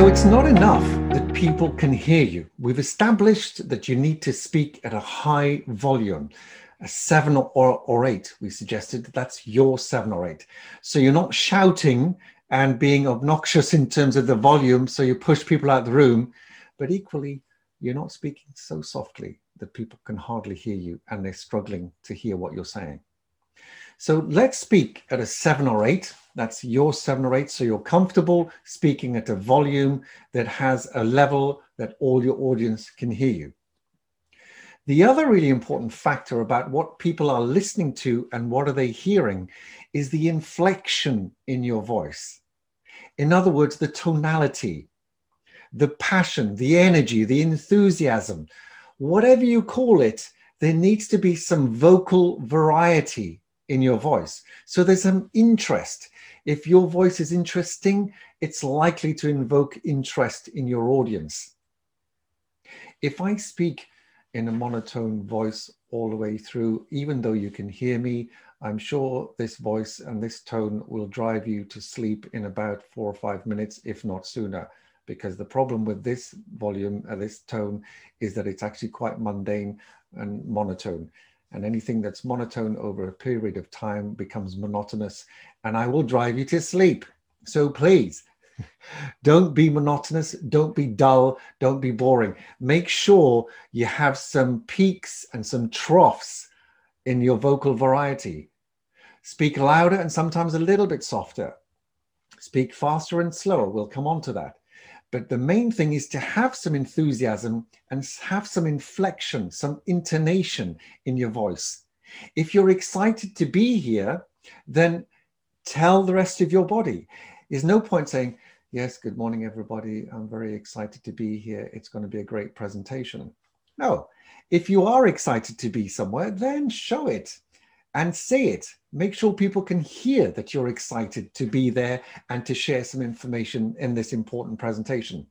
So it's not enough that people can hear you. We've established that you need to speak at a high volume, a seven or, or eight. We suggested that that's your seven or eight. So you're not shouting and being obnoxious in terms of the volume, so you push people out of the room, but equally, you're not speaking so softly that people can hardly hear you and they're struggling to hear what you're saying. So let's speak at a seven or eight. That's your seven or eight. So you're comfortable speaking at a volume that has a level that all your audience can hear you. The other really important factor about what people are listening to and what are they hearing is the inflection in your voice. In other words, the tonality, the passion, the energy, the enthusiasm, whatever you call it, there needs to be some vocal variety in your voice. So there's some interest. If your voice is interesting, it's likely to invoke interest in your audience. If I speak in a monotone voice all the way through, even though you can hear me, I'm sure this voice and this tone will drive you to sleep in about four or five minutes, if not sooner. Because the problem with this volume, uh, this tone, is that it's actually quite mundane and monotone and anything that's monotone over a period of time becomes monotonous and I will drive you to sleep. So please don't be monotonous, don't be dull, don't be boring. Make sure you have some peaks and some troughs in your vocal variety. Speak louder and sometimes a little bit softer. Speak faster and slower. We'll come on to that. But the main thing is to have some enthusiasm and have some inflection, some intonation in your voice. If you're excited to be here, then tell the rest of your body. There's no point saying, Yes, good morning, everybody. I'm very excited to be here. It's going to be a great presentation. No, if you are excited to be somewhere, then show it and say it. Make sure people can hear that you're excited to be there and to share some information in this important presentation.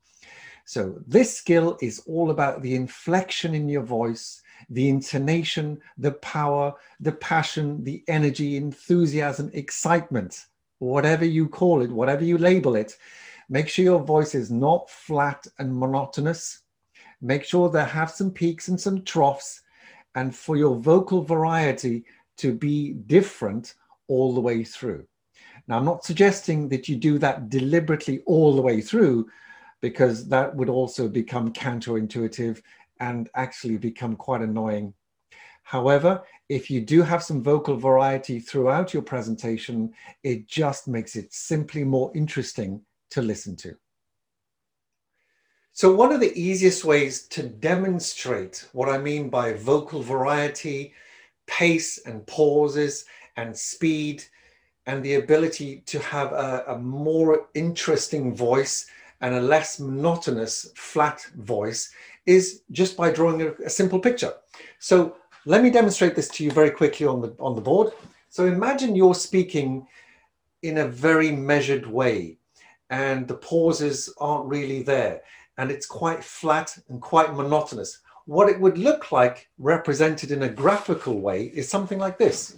So, this skill is all about the inflection in your voice, the intonation, the power, the passion, the energy, enthusiasm, excitement, whatever you call it, whatever you label it. Make sure your voice is not flat and monotonous. Make sure there have some peaks and some troughs. And for your vocal variety, to be different all the way through. Now, I'm not suggesting that you do that deliberately all the way through, because that would also become counterintuitive and actually become quite annoying. However, if you do have some vocal variety throughout your presentation, it just makes it simply more interesting to listen to. So, one of the easiest ways to demonstrate what I mean by vocal variety pace and pauses and speed and the ability to have a, a more interesting voice and a less monotonous flat voice is just by drawing a, a, simple picture. So let me demonstrate this to you very quickly on the, on the board. So imagine you're speaking in a very measured way and the pauses aren't really there and it's quite flat and quite monotonous what it would look like represented in a graphical way is something like this.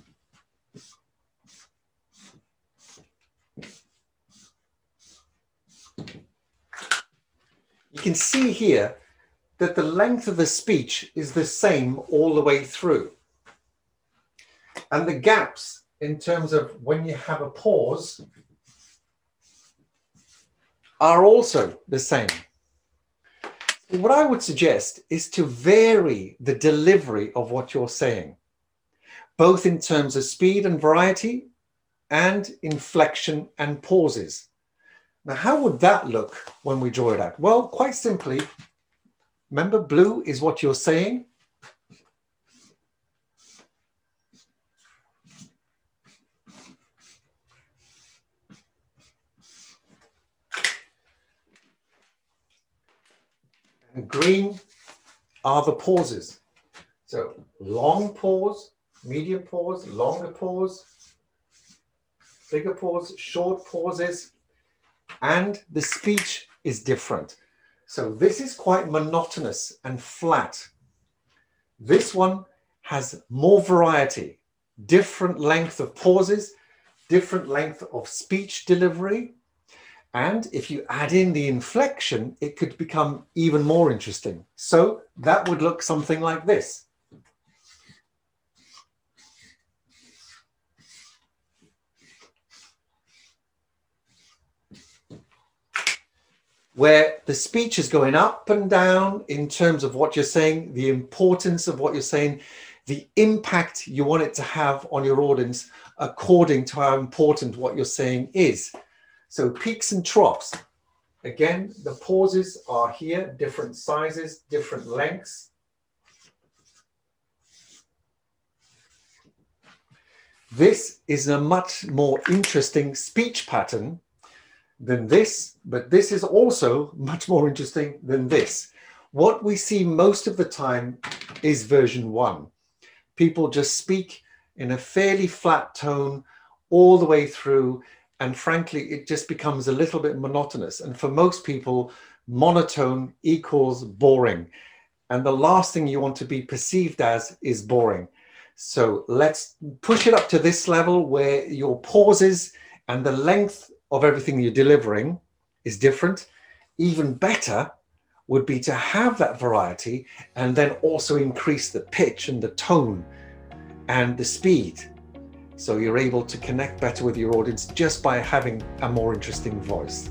You can see here that the length of the speech is the same all the way through. And the gaps in terms of when you have a pause are also the same what I would suggest is to vary the delivery of what you're saying, both in terms of speed and variety and inflection and pauses. Now, how would that look when we draw it out? Well, quite simply, remember blue is what you're saying. Green are the pauses. So long pause, medium pause, longer pause, bigger pause, short pauses, and the speech is different. So this is quite monotonous and flat. This one has more variety, different length of pauses, different length of speech delivery, And if you add in the inflection, it could become even more interesting. So that would look something like this. Where the speech is going up and down in terms of what you're saying, the importance of what you're saying, the impact you want it to have on your audience according to how important what you're saying is. So peaks and troughs. Again, the pauses are here, different sizes, different lengths. This is a much more interesting speech pattern than this, but this is also much more interesting than this. What we see most of the time is version one. People just speak in a fairly flat tone all the way through and frankly, it just becomes a little bit monotonous. And for most people, monotone equals boring. And the last thing you want to be perceived as is boring. So let's push it up to this level where your pauses and the length of everything you're delivering is different. Even better would be to have that variety and then also increase the pitch and the tone and the speed so you're able to connect better with your audience just by having a more interesting voice.